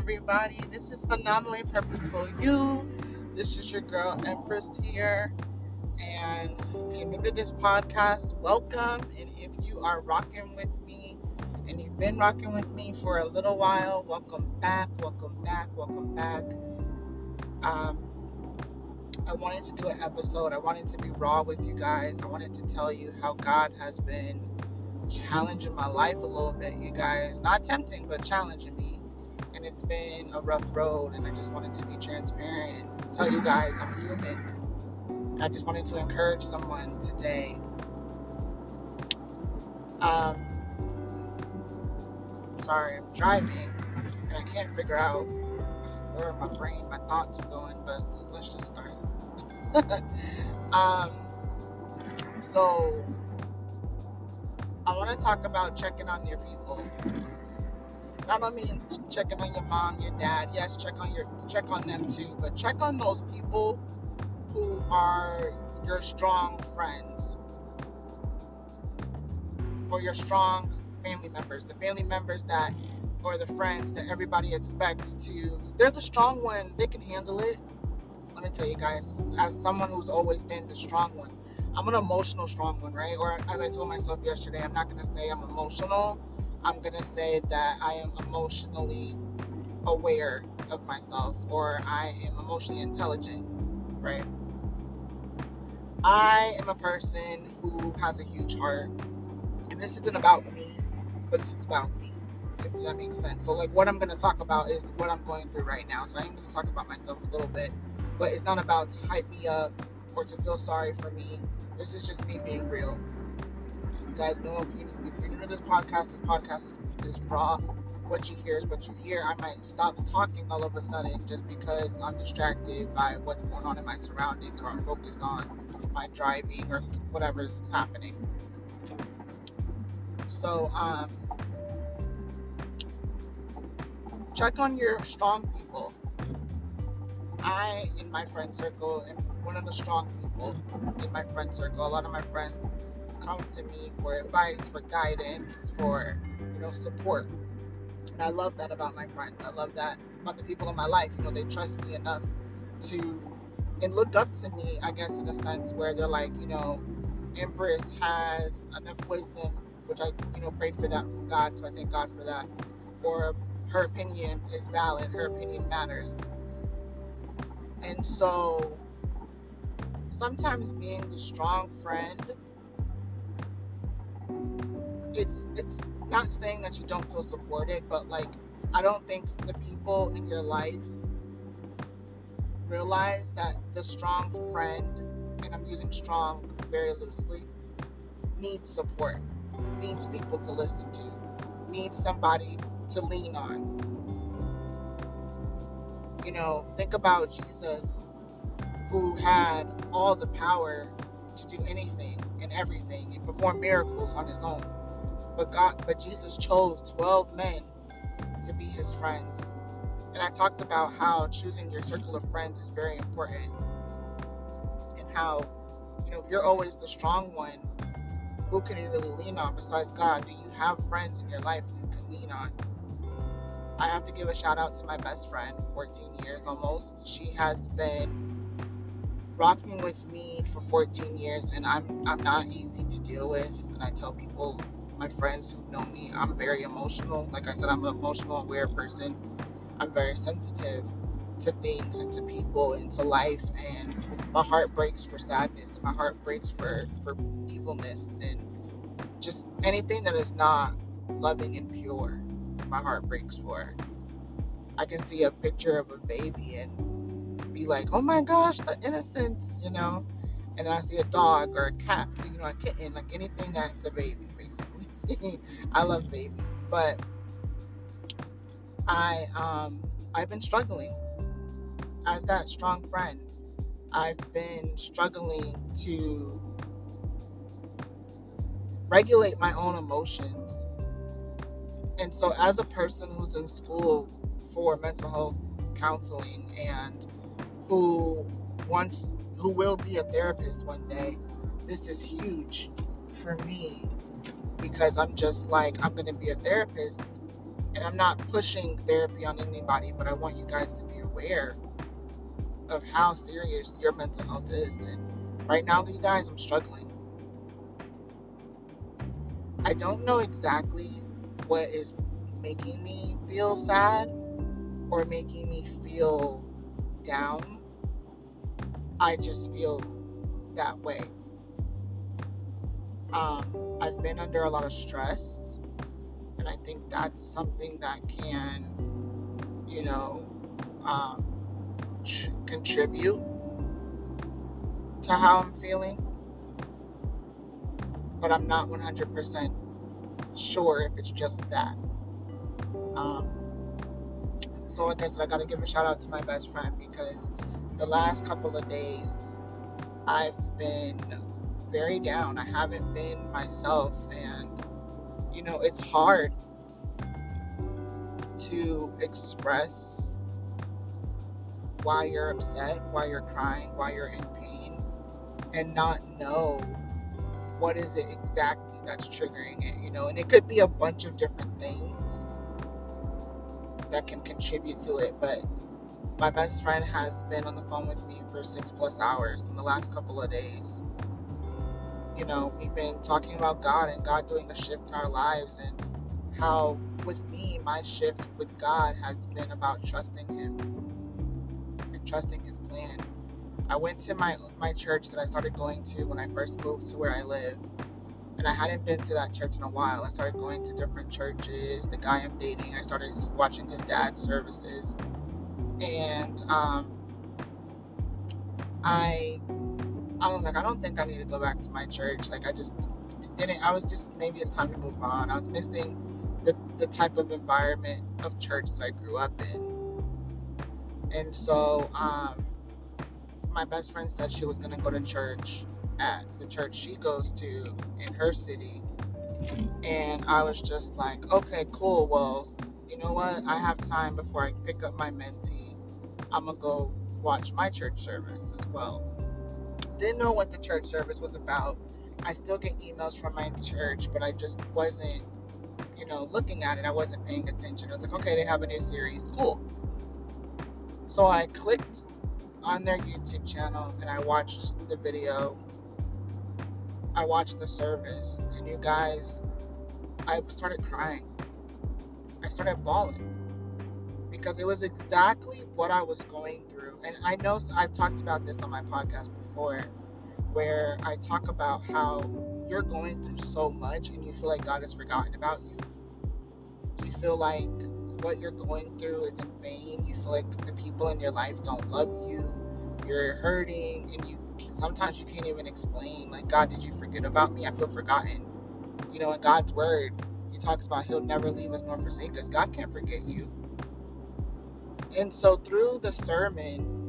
everybody. This is Phenomenally Purposeful You. This is your girl Empress here. And if you're new to this podcast, welcome. And if you are rocking with me and you've been rocking with me for a little while, welcome back, welcome back, welcome back. Um, I wanted to do an episode. I wanted to be raw with you guys. I wanted to tell you how God has been challenging my life a little bit, you guys. Not tempting, but challenging. And it's been a rough road, and I just wanted to be transparent and tell you guys I'm human. I just wanted to encourage someone today. Um, sorry, I'm driving, and I can't figure out where my brain, my thoughts are going, but let's just start. um, so I want to talk about checking on your people. Not only checking on your mom, your dad. Yes, check on your check on them too, but check on those people who are your strong friends or your strong family members. The family members that or the friends that everybody expects to. They're the strong one. They can handle it. Let me tell you guys, as someone who's always been the strong one, I'm an emotional strong one, right? Or as I told myself yesterday, I'm not gonna say I'm emotional. I'm gonna say that I am emotionally aware of myself, or I am emotionally intelligent, right? I am a person who has a huge heart, and this isn't about me, but this is about me. If that makes sense. So, like, what I'm gonna talk about is what I'm going through right now. So I'm gonna talk about myself a little bit, but it's not about to hype me up or to feel sorry for me this is just me being real. You guys know if, you, if you're new to this podcast, this podcast is raw. What you hear is what you hear. I might stop talking all of a sudden just because I'm distracted by what's going on in my surroundings or I'm focused on my driving or whatever's happening. So, um, check on your strong people. I, in my friend circle, am one of the strong people in my friend circle. A lot of my friends come to me for advice, for guidance, for you know support. And I love that about my friends. I love that about the people in my life. You know, they trust me enough to and look up to me, I guess, in a sense where they're like, you know, Empress has enough wisdom, which I, you know, prayed for that from God, so I thank God for that. Or her opinion is valid, her opinion matters. And so sometimes being the strong friend, it's it's not saying that you don't feel supported, but like I don't think the people in your life realize that the strong friend, and I'm using strong very loosely, needs support, needs people to listen to, needs somebody to lean on. You know, think about Jesus who had all the power to do anything and everything and perform miracles on his own. But God, but Jesus chose 12 men to be his friends. And I talked about how choosing your circle of friends is very important. And how, you know, if you're always the strong one, who can you really lean on besides God? Do you have friends in your life you can lean on? I have to give a shout out to my best friend, 14 years almost. She has been rocking with me for 14 years, and I'm I'm not easy to deal with. And I tell people, my friends who know me, I'm very emotional. Like I said, I'm an emotional, aware person. I'm very sensitive to things and to people and to life, and my heart breaks for sadness. My heart breaks for for evilness and just anything that is not loving and pure. My heart breaks for. I can see a picture of a baby and be like, oh my gosh, the innocence, you know. And I see a dog or a cat, you know, a kitten, like anything that's a baby. I love babies, but I um I've been struggling as that strong friend. I've been struggling to regulate my own emotions. And so, as a person who's in school for mental health counseling and who wants who will be a therapist one day, this is huge for me because I'm just like I'm gonna be a therapist and I'm not pushing therapy on anybody, but I want you guys to be aware of how serious your mental health is. And right now, you guys, I'm struggling. I don't know exactly what is making me feel sad or making me feel down. I just feel that way. Um, I've been under a lot of stress, and I think that's something that can, you know, um, contribute to how I'm feeling. But I'm not 100% sure if it's just that. Um, so with this, I gotta give a shout out to my best friend because the last couple of days I've been very down. I haven't been myself, and you know, it's hard to express why you're upset, why you're crying, why you're in pain, and not know what is it exactly that's triggering it, you know, and it could be a bunch of different things that can contribute to it, but my best friend has been on the phone with me for six plus hours in the last couple of days. You know, we've been talking about God and God doing the shift in our lives and how with me my shift with God has been about trusting him and trusting his plan. I went to my my church that I started going to when I first moved to where I live and I hadn't been to that church in a while. I started going to different churches. The guy I'm dating, I started watching his dad's services, and um, I I was like, I don't think I need to go back to my church. Like I just didn't. I was just maybe it's time to move on. I was missing the the type of environment of church that I grew up in, and so um, my best friend said she was gonna go to church at the church she goes to in her city. And I was just like, okay, cool. Well, you know what? I have time before I pick up my mentee. I'm going to go watch my church service as well. Didn't know what the church service was about. I still get emails from my church, but I just wasn't, you know, looking at it. I wasn't paying attention. I was like, okay, they have a new series. Cool. So I clicked on their YouTube channel and I watched the video I watched the service, and you guys, I started crying. I started bawling because it was exactly what I was going through. And I know I've talked about this on my podcast where I talk about how you're going through so much and you feel like God has forgotten about you. You feel like what you're going through is in vain. You feel like the people in your life don't love you. You're hurting and you sometimes you can't even explain, like, God, did you forget about me? I feel forgotten. You know, in God's word, He talks about He'll never leave us nor forsake us. God can't forget you. And so through the sermon,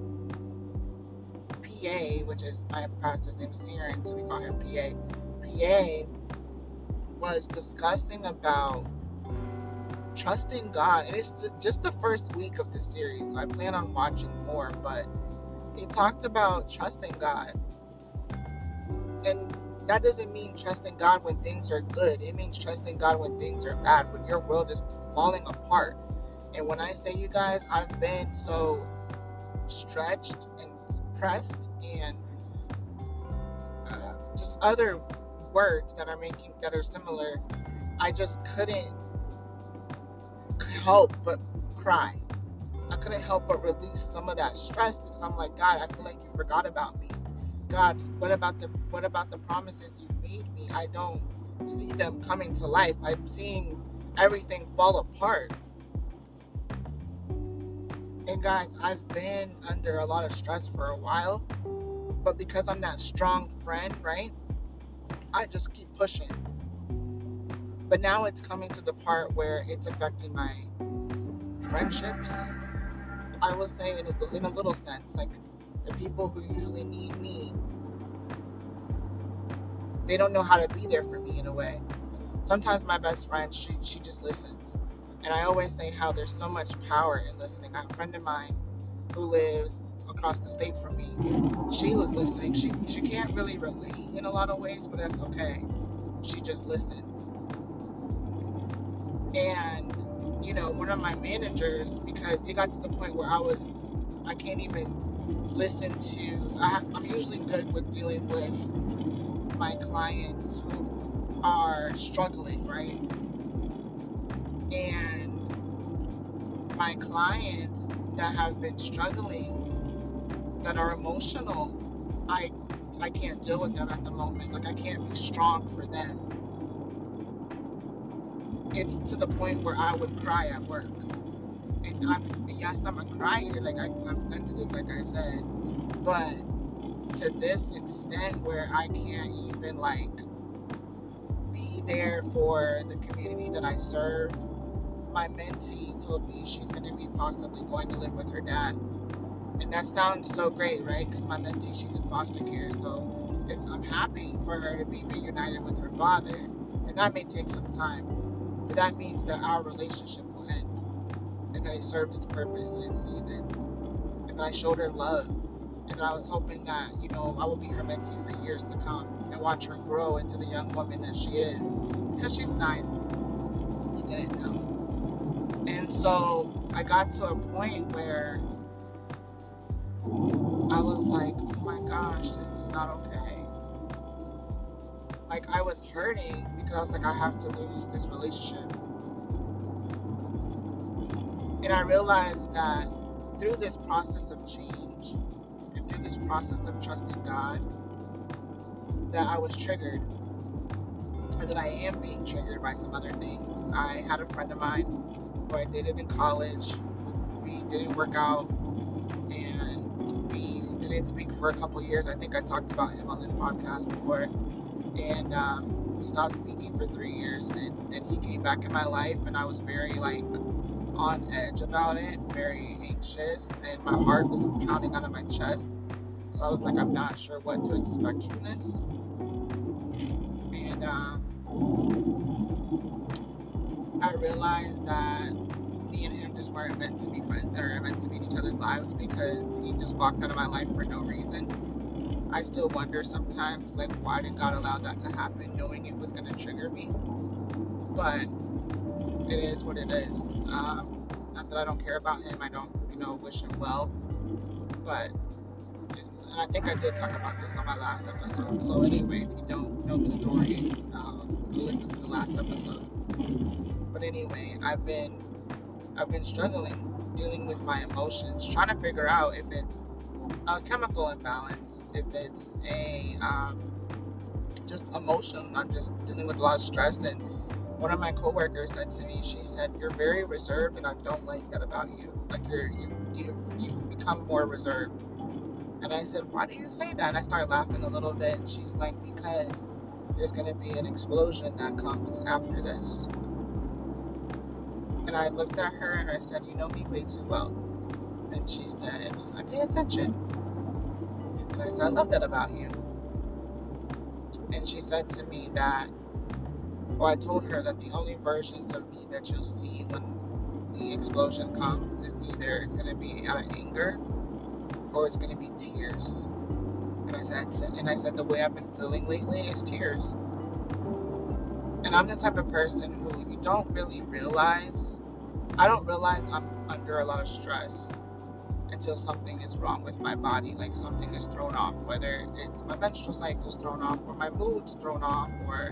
PA, which is name is Aaron, so we call him PA. PA was discussing about trusting God. And it's just the first week of the series. I plan on watching more, but he talked about trusting God. And that doesn't mean trusting God when things are good. It means trusting God when things are bad, when your world is falling apart. And when I say you guys, I've been so stretched and pressed and uh, just other words that are making that are similar. I just couldn't help but cry. I couldn't help but release some of that stress because I'm like, God, I feel like you forgot about me. God, what about the what about the promises you made me? I don't see them coming to life. I'm seeing everything fall apart. And guys, I've been under a lot of stress for a while, but because I'm that strong friend, right? I just keep pushing. But now it's coming to the part where it's affecting my friendships I will say in a, in a little sense, like the people who usually need me, they don't know how to be there for me in a way. Sometimes my best friend, she she just listens, and I always say how there's so much power in listening. I have a friend of mine who lives across the state from me. She was listening. She she can't really relate in a lot of ways, but that's okay. She just listens. And you know, one of my managers, because it got to the point where I was, I can't even listen to, I, I'm usually good with dealing with my clients who are struggling, right? And my clients that have been struggling, that are emotional, I I can't deal with them at the moment. Like I can't be strong for them. It's to the point where I would cry at work. And I'm yes, I'm a crier, like I, I'm sensitive, like I said, but to this extent where I can't even like be there for the community that I serve. My mentee told me she's going to be possibly going to live with her dad. And that sounds so great, right? Because my mentee, she's in foster care, so I'm happy for her to be reunited with her father, and that may take some time, but that means that our relationship will end, and I served its purpose in season, and I showed her love, and I was hoping that, you know, I will be her mentee for years to come, and watch her grow into the young woman that she is, because she's nice, you didn't know. And so I got to a point where I was like, oh my gosh, this is not okay. Like, I was hurting because I was like, I have to lose this relationship. And I realized that through this process of change and through this process of trusting God, that I was triggered, or that I am being triggered by some other things. I had a friend of mine I dated in college. We didn't work out and we didn't speak for a couple years. I think I talked about him on this podcast before. And um, stopped speaking for three years. And, and he came back in my life, and I was very, like, on edge about it, very anxious. And my heart was pounding out of my chest. So I was like, I'm not sure what to expect from this. And um, I realized that me and him just weren't meant to be friends or meant to be in each other's lives because he just walked out of my life for no reason. I still wonder sometimes, like, why did God allow that to happen, knowing it was going to trigger me? But it is what it is. Um, not that I don't care about him, I don't, you know, wish him well. But I think I did talk about this on my last episode. So anyway, if you don't know the story, um, listen to the last episode. But anyway, I've been I've been struggling dealing with my emotions, trying to figure out if it's a chemical imbalance, if it's a um, just emotion. I'm just dealing with a lot of stress. And one of my coworkers said to me, she said, "You're very reserved, and I don't like that about you. Like you're you you you become more reserved." And I said, "Why do you say that?" And I started laughing a little bit. And She's like, "Because there's going to be an explosion that comes after this." And I looked at her and I said, You know me way too well. And she said, I pay attention. And I said, I love that about you. And she said to me that, well, I told her that the only versions of me that you'll see when the explosion comes is either it's going to be out of anger or it's going to be tears. And I said, and I said, the way I've been feeling lately is tears. And I'm the type of person who you don't really realize I don't realize I'm under a lot of stress until something is wrong with my body, like something is thrown off, whether it's my menstrual cycle is thrown off, or my mood's thrown off, or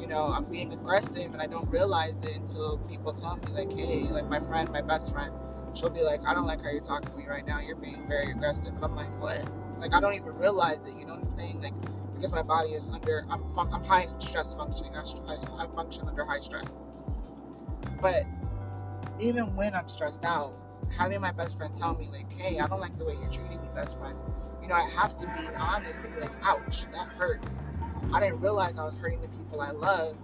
you know, I'm being aggressive and I don't realize it until people tell me, like, hey, like my friend, my best friend, she'll be like, I don't like how you're talking to me right now. You're being very aggressive. I'm like, what? Like, I don't even realize it. You know what I'm saying? Like, because my body is under, I'm, I'm high stress functioning. I, I function under high stress. But even when I'm stressed out, having my best friend tell me like, "Hey, I don't like the way you're treating me, best friend," you know, I have to be honest and be like, "Ouch, that hurt." I didn't realize I was hurting the people I love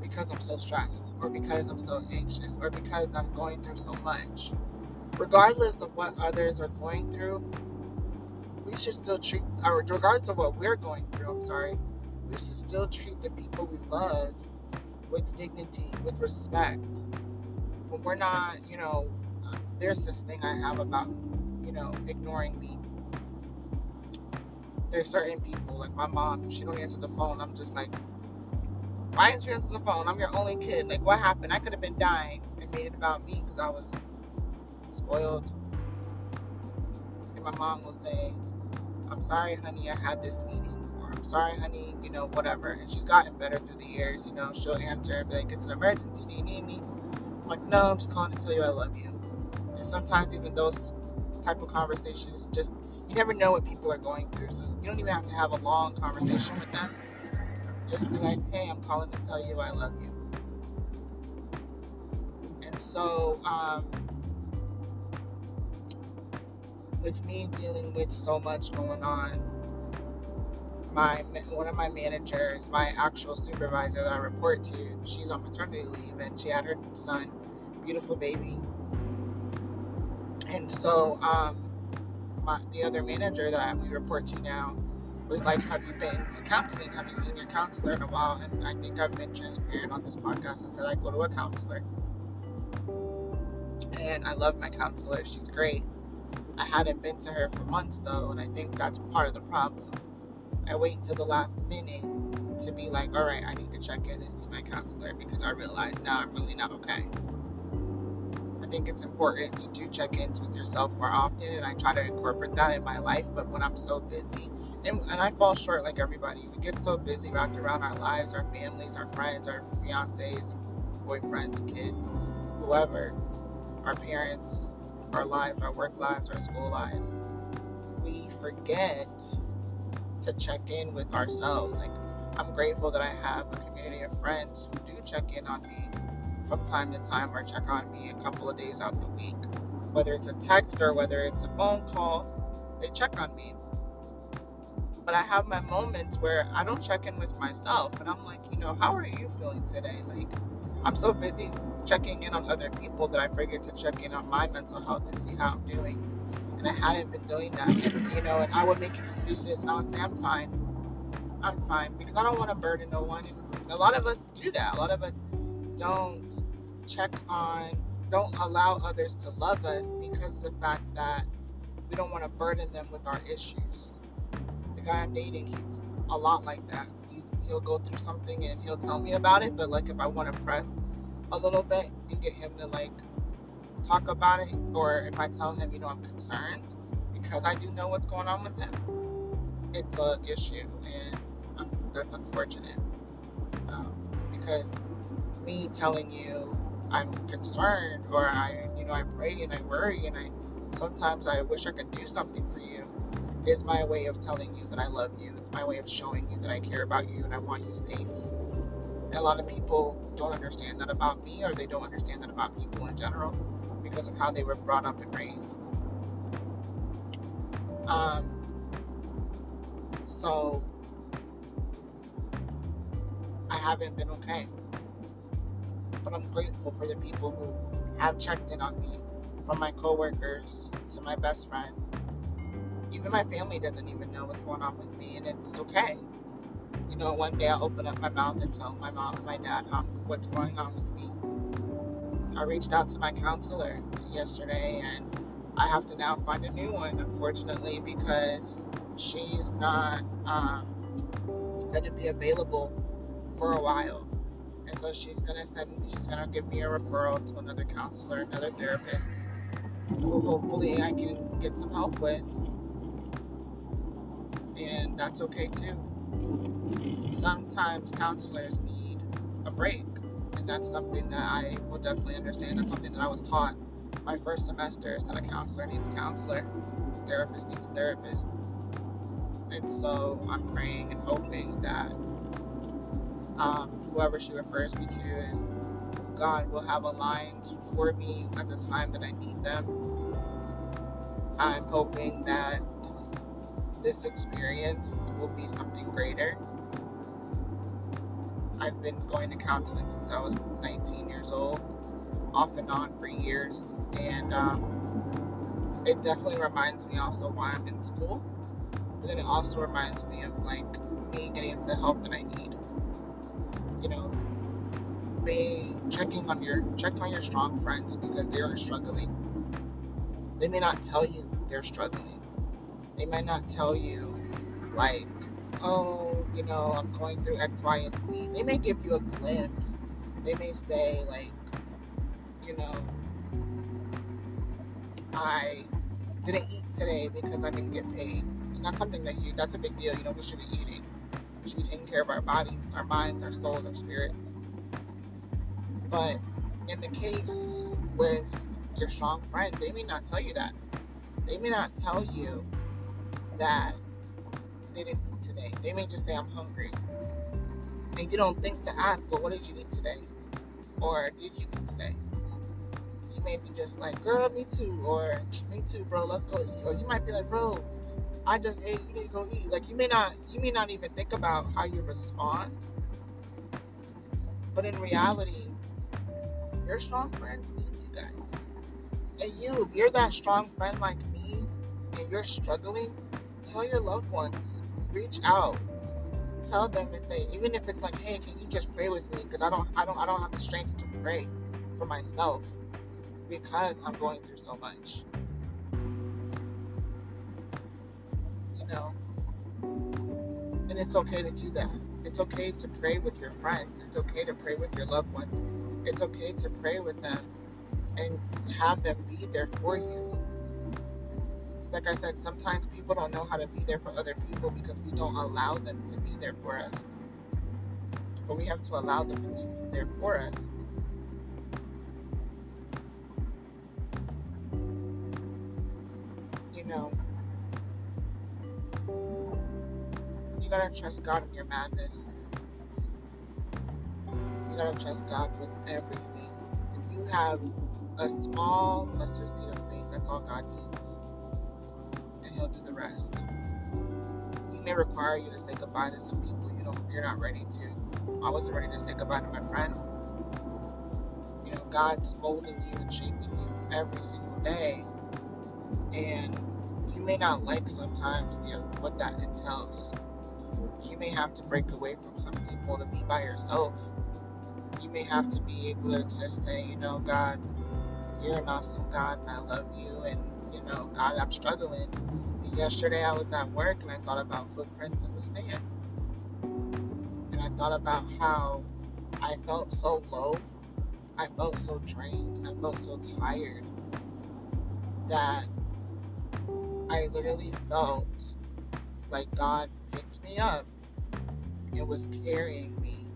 because I'm so stressed, or because I'm so anxious, or because I'm going through so much. Regardless of what others are going through, we should still treat, or regardless of what we're going through, I'm sorry, we should still treat the people we love with dignity, with respect we're not, you know, there's this thing I have about, you know, ignoring me. There's certain people, like my mom, she don't answer the phone. I'm just like, why didn't you answer the phone? I'm your only kid. Like, what happened? I could have been dying, and made it about me because I was spoiled. And my mom will say, I'm sorry, honey, I had this meeting. Or I'm sorry, honey, you know, whatever. And she's gotten better through the years. You know, she'll answer be like, it's an emergency. You need me? Like, no, I'm just calling to tell you I love you. And sometimes even those type of conversations just, you never know what people are going through. So you don't even have to have a long conversation with them. Just be like, hey, I'm calling to tell you I love you. And so, um, with me dealing with so much going on, my one of my managers, my actual supervisor that I report to, she's on maternity leave and she had her son, beautiful baby. And so, um, my the other manager that we report to now was like, "Have you been to counseling? Have you seen your counselor in a while?" And I think I've been transparent on this podcast and said I go to a counselor, and I love my counselor. She's great I hadn't been to her for months though, and I think that's part of the problem. I wait until the last minute to be like, all right, I need to check in and see my counselor because I realize now I'm really not okay. I think it's important to do check-ins with yourself more often, and I try to incorporate that in my life. But when I'm so busy, and, and I fall short like everybody, we get so busy wrapped around our lives, our families, our friends, our fiancés, boyfriends, kids, whoever, our parents, our lives, our work lives, our school lives, we forget to check in with ourselves. Like, I'm grateful that I have a community of friends who do check in on me from time to time or check on me a couple of days out the week. Whether it's a text or whether it's a phone call, they check on me. But I have my moments where I don't check in with myself and I'm like, you know, how are you feeling today? Like, I'm so busy checking in on other people that I forget to check in on my mental health and see how I'm doing. And I hadn't been doing that. And, you know, and I would make excuses I would say, I'm fine. I'm fine. Because I don't want to burden no one. And a lot of us do that. A lot of us don't check on, don't allow others to love us because of the fact that we don't want to burden them with our issues. The guy I'm dating, he's a lot like that. He, he'll go through something and he'll tell me about it, but like if I want to press a little bit and get him to like talk about it, or if I tell him, you know, I'm concerned because I do know what's going on with him, it's an issue, and um, that's unfortunate. Um, because me telling you I'm concerned, or I, you know, I pray and I worry, and I sometimes I wish I could do something for you, is my way of telling you that I love you. It's my way of showing you that I care about you and I want you safe a lot of people don't understand that about me, or they don't understand that about people in general because of how they were brought up and raised. Um, so I haven't been okay. But I'm grateful for the people who have checked in on me, from my coworkers to my best friend. Even my family doesn't even know what's going on with me, and it's okay you know, one day I'll open up my mouth and tell my mom and my dad um, what's going on. I reached out to my counselor yesterday, and I have to now find a new one, unfortunately, because she's not um, going to be available for a while. And so she's gonna send, she's gonna give me a referral to another counselor, another therapist, who hopefully I can get some help with. And that's okay too sometimes counselors need a break. And that's something that I will definitely understand. That's something that I was taught my first semester is that a counselor needs a counselor, a therapist needs a therapist. And so I'm praying and hoping that um, whoever she refers me to, God will have aligned for me at the time that I need them. I'm hoping that this experience will be something greater I've been going to counseling since I was 19 years old, off and on for years, and um, it definitely reminds me also why I'm in school. And it also reminds me of like me getting the help that I need. You know, be checking on your check on your strong friends because they are struggling. They may not tell you they're struggling. They might not tell you like oh, you know, I'm going through X, Y, and Z. They may give you a glimpse. They may say, like, you know, I didn't eat today because I didn't get paid. It's not something that you, that's a big deal. You know, we should be eating. We should be taking care of our bodies, our minds, our souls, our spirits. But in the case with your strong friends, they may not tell you that. They may not tell you that they didn't eat today. They may just say, I'm hungry. And you don't think to ask, well, what did you eat today? Or did you eat today? You may be just like, girl, me too. Or me too, bro, let's go eat. Or you might be like, bro, I just ate, you go eat. Like you may not you may not even think about how you respond. But in reality, your strong friends need you guys. And you, if you're that strong friend like me and you're struggling, tell your loved ones. Reach out. Tell them and say, even if it's like, hey, can you just pray with me? Because I don't, I don't, I don't have the strength to pray for myself because I'm going through so much. You know, and it's okay to do that. It's okay to pray with your friends. It's okay to pray with your loved ones. It's okay to pray with them and have them be there for you. Like I said, sometimes people don't know how to be there for other people because we don't allow them to be there for us. But we have to allow them to be there for us. You know, you gotta trust God in your madness. You gotta trust God with everything. If you have a small mustard seed of faith, that's all God needs. And He'll do the rest. He may require you to say goodbye to some people you don't you're not ready to. I wasn't ready to say goodbye to my friend. You know, God's molding you and shaping you every single day. And you may not like sometimes you know, what that entails. You may have to break away from some people to be by yourself you may have to be able to just say, you know, God, you're an awesome God and I love you and, know, God, I'm struggling. Yesterday I was at work and I thought about footprints in the sand. And I thought about how I felt so low. I felt so drained. I felt so tired that I literally felt like God picked me up and was carrying me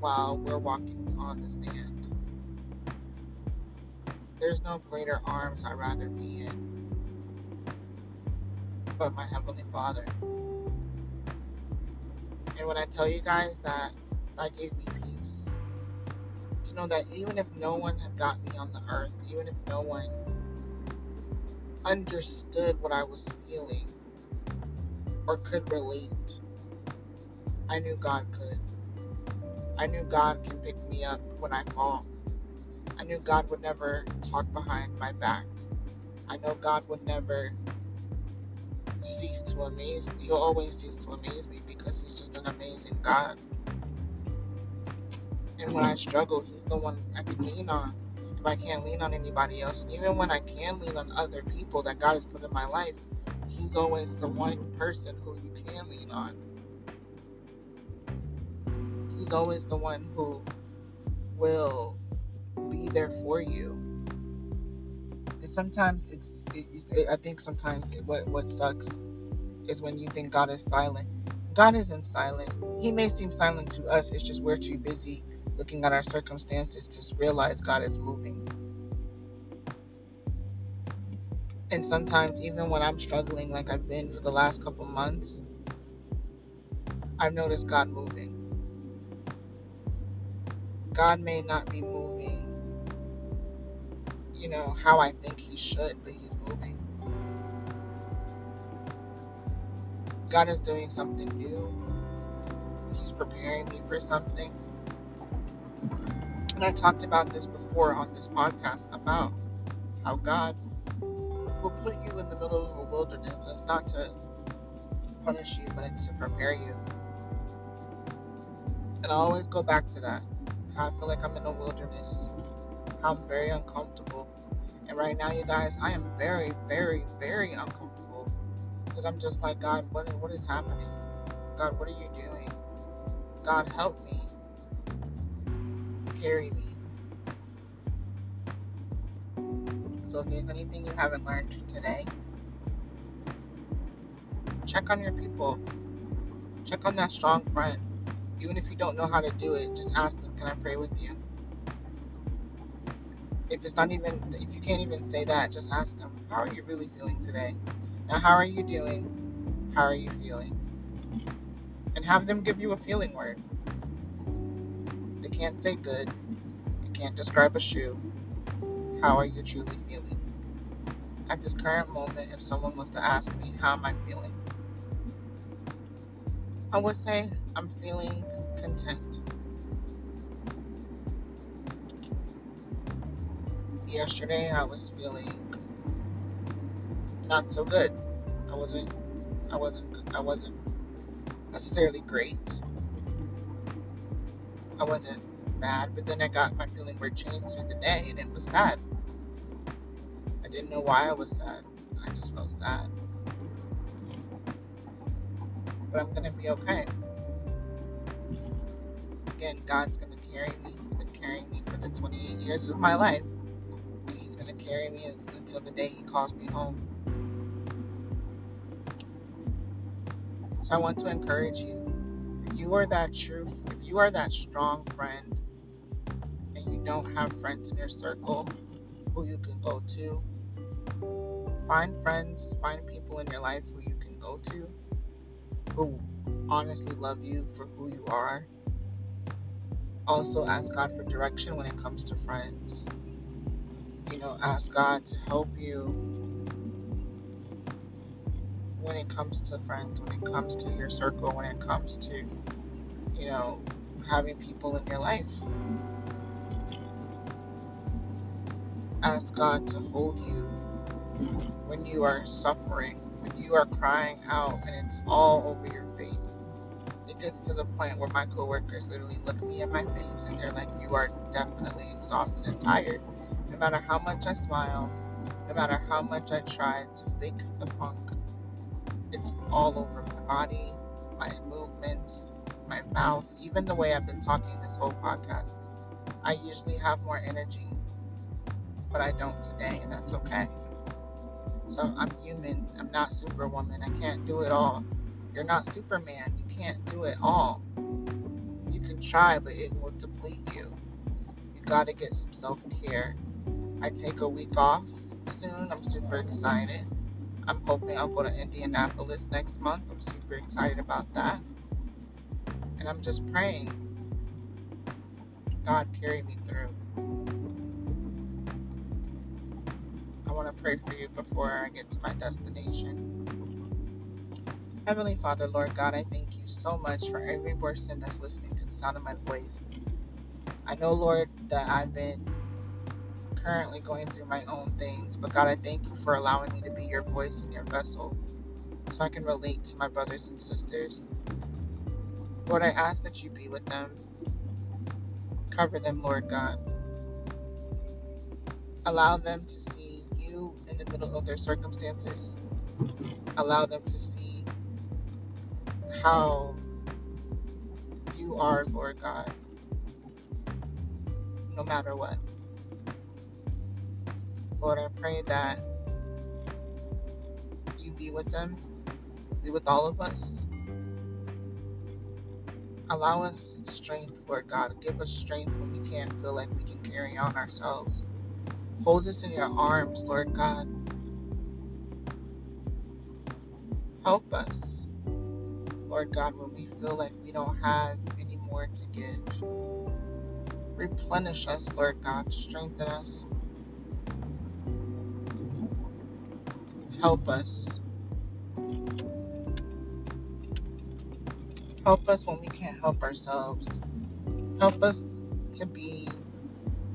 while we're walking on the sand. There's no greater arms I'd rather be in but my Heavenly Father. And when I tell you guys that that gave me peace, to know that even if no one had got me on the earth, even if no one understood what I was feeling or could relate, I knew God could. I knew God can pick me up when I fall. I knew God would never talk behind my back. I know God would never cease to amaze me. He'll always cease to amaze me because He's just an amazing God. And when I mm-hmm. struggle, He's the one I can lean on. If I can't lean on anybody else, and even when I can lean on other people that God has put in my life, He's always the mm-hmm. one person who you can lean on he's always the one who will there for you. And sometimes it's, it, it, I think sometimes it, what what sucks is when you think God is silent. God isn't silent. He may seem silent to us. It's just we're too busy looking at our circumstances to realize God is moving. And sometimes, even when I'm struggling, like I've been for the last couple months, I've noticed God moving. God may not be moving, you know, how I think He should, but He's moving. God is doing something new. He's preparing me for something. And I talked about this before on this podcast about how God will put you in the middle of a wilderness. It's not to punish you, but it's to prepare you. And I always go back to that. I feel like I'm in a wilderness. I'm very uncomfortable. And right now, you guys, I am very, very, very uncomfortable. Because I'm just like, God, what, what is happening? God, what are you doing? God, help me. Carry me. So if there's anything you haven't learned today, check on your people. Check on that strong friend. Even if you don't know how to do it, just ask them, can I pray with you? If it's not even, if you can't even say that, just ask them, how are you really feeling today? Now, how are you doing? How are you feeling? And have them give you a feeling word. They can't say good. They can't describe a shoe. How are you truly feeling? At this current moment, if someone was to ask me, how am I feeling? I would say I'm feeling content. Yesterday I was feeling not so good. I wasn't I wasn't I wasn't necessarily great. I wasn't bad, but then I got my feeling were changed through the day and it was sad. I didn't know why I was sad. I just felt sad but I'm gonna be okay. Again, God's gonna carry me. He's been carrying me for the 28 years of my life. Carry me until the day He calls me home. So I want to encourage you. If you are that true, if you are that strong friend, and you don't have friends in your circle who you can go to, find friends, find people in your life who you can go to who honestly love you for who you are. Also, ask God for direction when it comes to friends. You know, ask God to help you when it comes to friends, when it comes to your circle, when it comes to, you know, having people in your life. Ask God to hold you when you are suffering when you are crying out and it's all over your face. It gets to the point where my coworkers literally look me in my face and they're like, You are definitely exhausted and tired. No matter how much I smile, no matter how much I try to fake the funk, it's all over my body, my movements, my mouth, even the way I've been talking this whole podcast. I usually have more energy, but I don't today, and that's okay. So I'm human. I'm not superwoman. I can't do it all. You're not Superman. You can't do it all. You can try, but it will deplete you. You gotta get some self care. I take a week off soon. I'm super excited. I'm hoping I'll go to Indianapolis next month. I'm super excited about that. And I'm just praying. God carry me through. I want to pray for you before I get to my destination. Heavenly Father, Lord God, I thank you so much for every person that's listening to the sound of my voice. I know, Lord, that I've been currently going through my own things, but God, I thank you for allowing me to be your voice and your vessel so I can relate to my brothers and sisters. Lord, I ask that you be with them. Cover them, Lord God. Allow them to see you in the middle of their circumstances. Allow them to see how you are, Lord God, no matter what. Lord, I pray that you be with them, be with all of us. Allow us strength, Lord God. Give us strength when we can't feel like we can carry on ourselves. Hold us in your arms, Lord God. Help us, Lord God, when we feel like we don't have any more to give. Replenish us, Lord God. Strengthen us. Help us. Help us when we can't help ourselves. Help us to be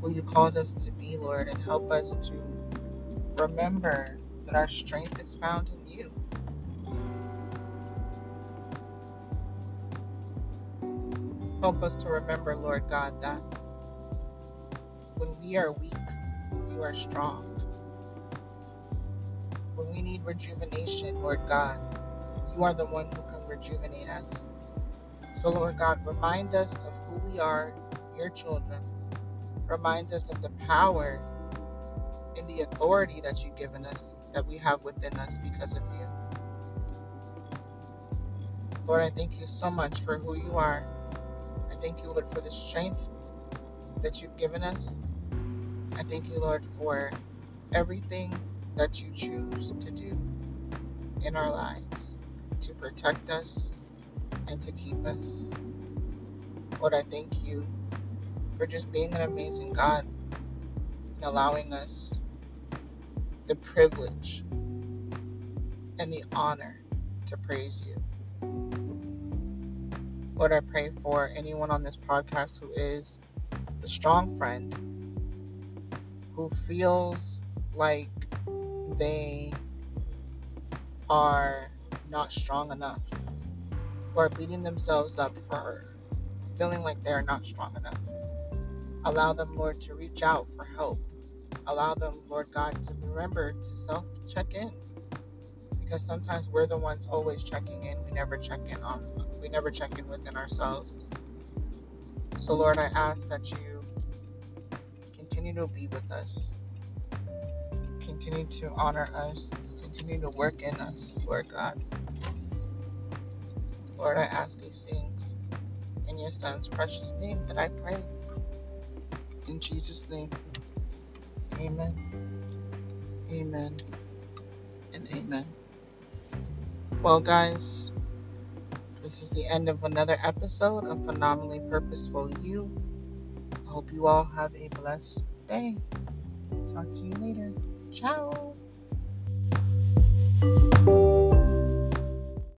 who you called us to be, Lord, and help us to remember that our strength is found in you. Help us to remember, Lord God, that when we are weak, you are strong. Need rejuvenation, Lord God, you are the one who can rejuvenate us. So, Lord God, remind us of who we are, your children, reminds us of the power in the authority that you've given us, that we have within us because of you. Lord, I thank you so much for who you are. I thank you, Lord, for the strength that you've given us. I thank you, Lord, for everything that you choose to do in our lives to protect us and to keep us. Lord, I thank you for just being an amazing God and allowing us the privilege and the honor to praise you. Lord, I pray for anyone on this podcast who is a strong friend, who feels like they are not strong enough, are beating themselves up for feeling like they are not strong enough. Allow them, Lord, to reach out for help. Allow them, Lord God, to remember to self check in. Because sometimes we're the ones always checking in. We never check in on we never check in within ourselves. So Lord, I ask that you continue to be with us. Continue to honor us. Continue to work in us, Lord God. Lord, I ask these things in your son's precious name that I pray. In Jesus' name. Amen. Amen. And amen. Well, guys, this is the end of another episode of Phenomenally Purposeful You. I hope you all have a blessed day. Talk to you later. Ciao.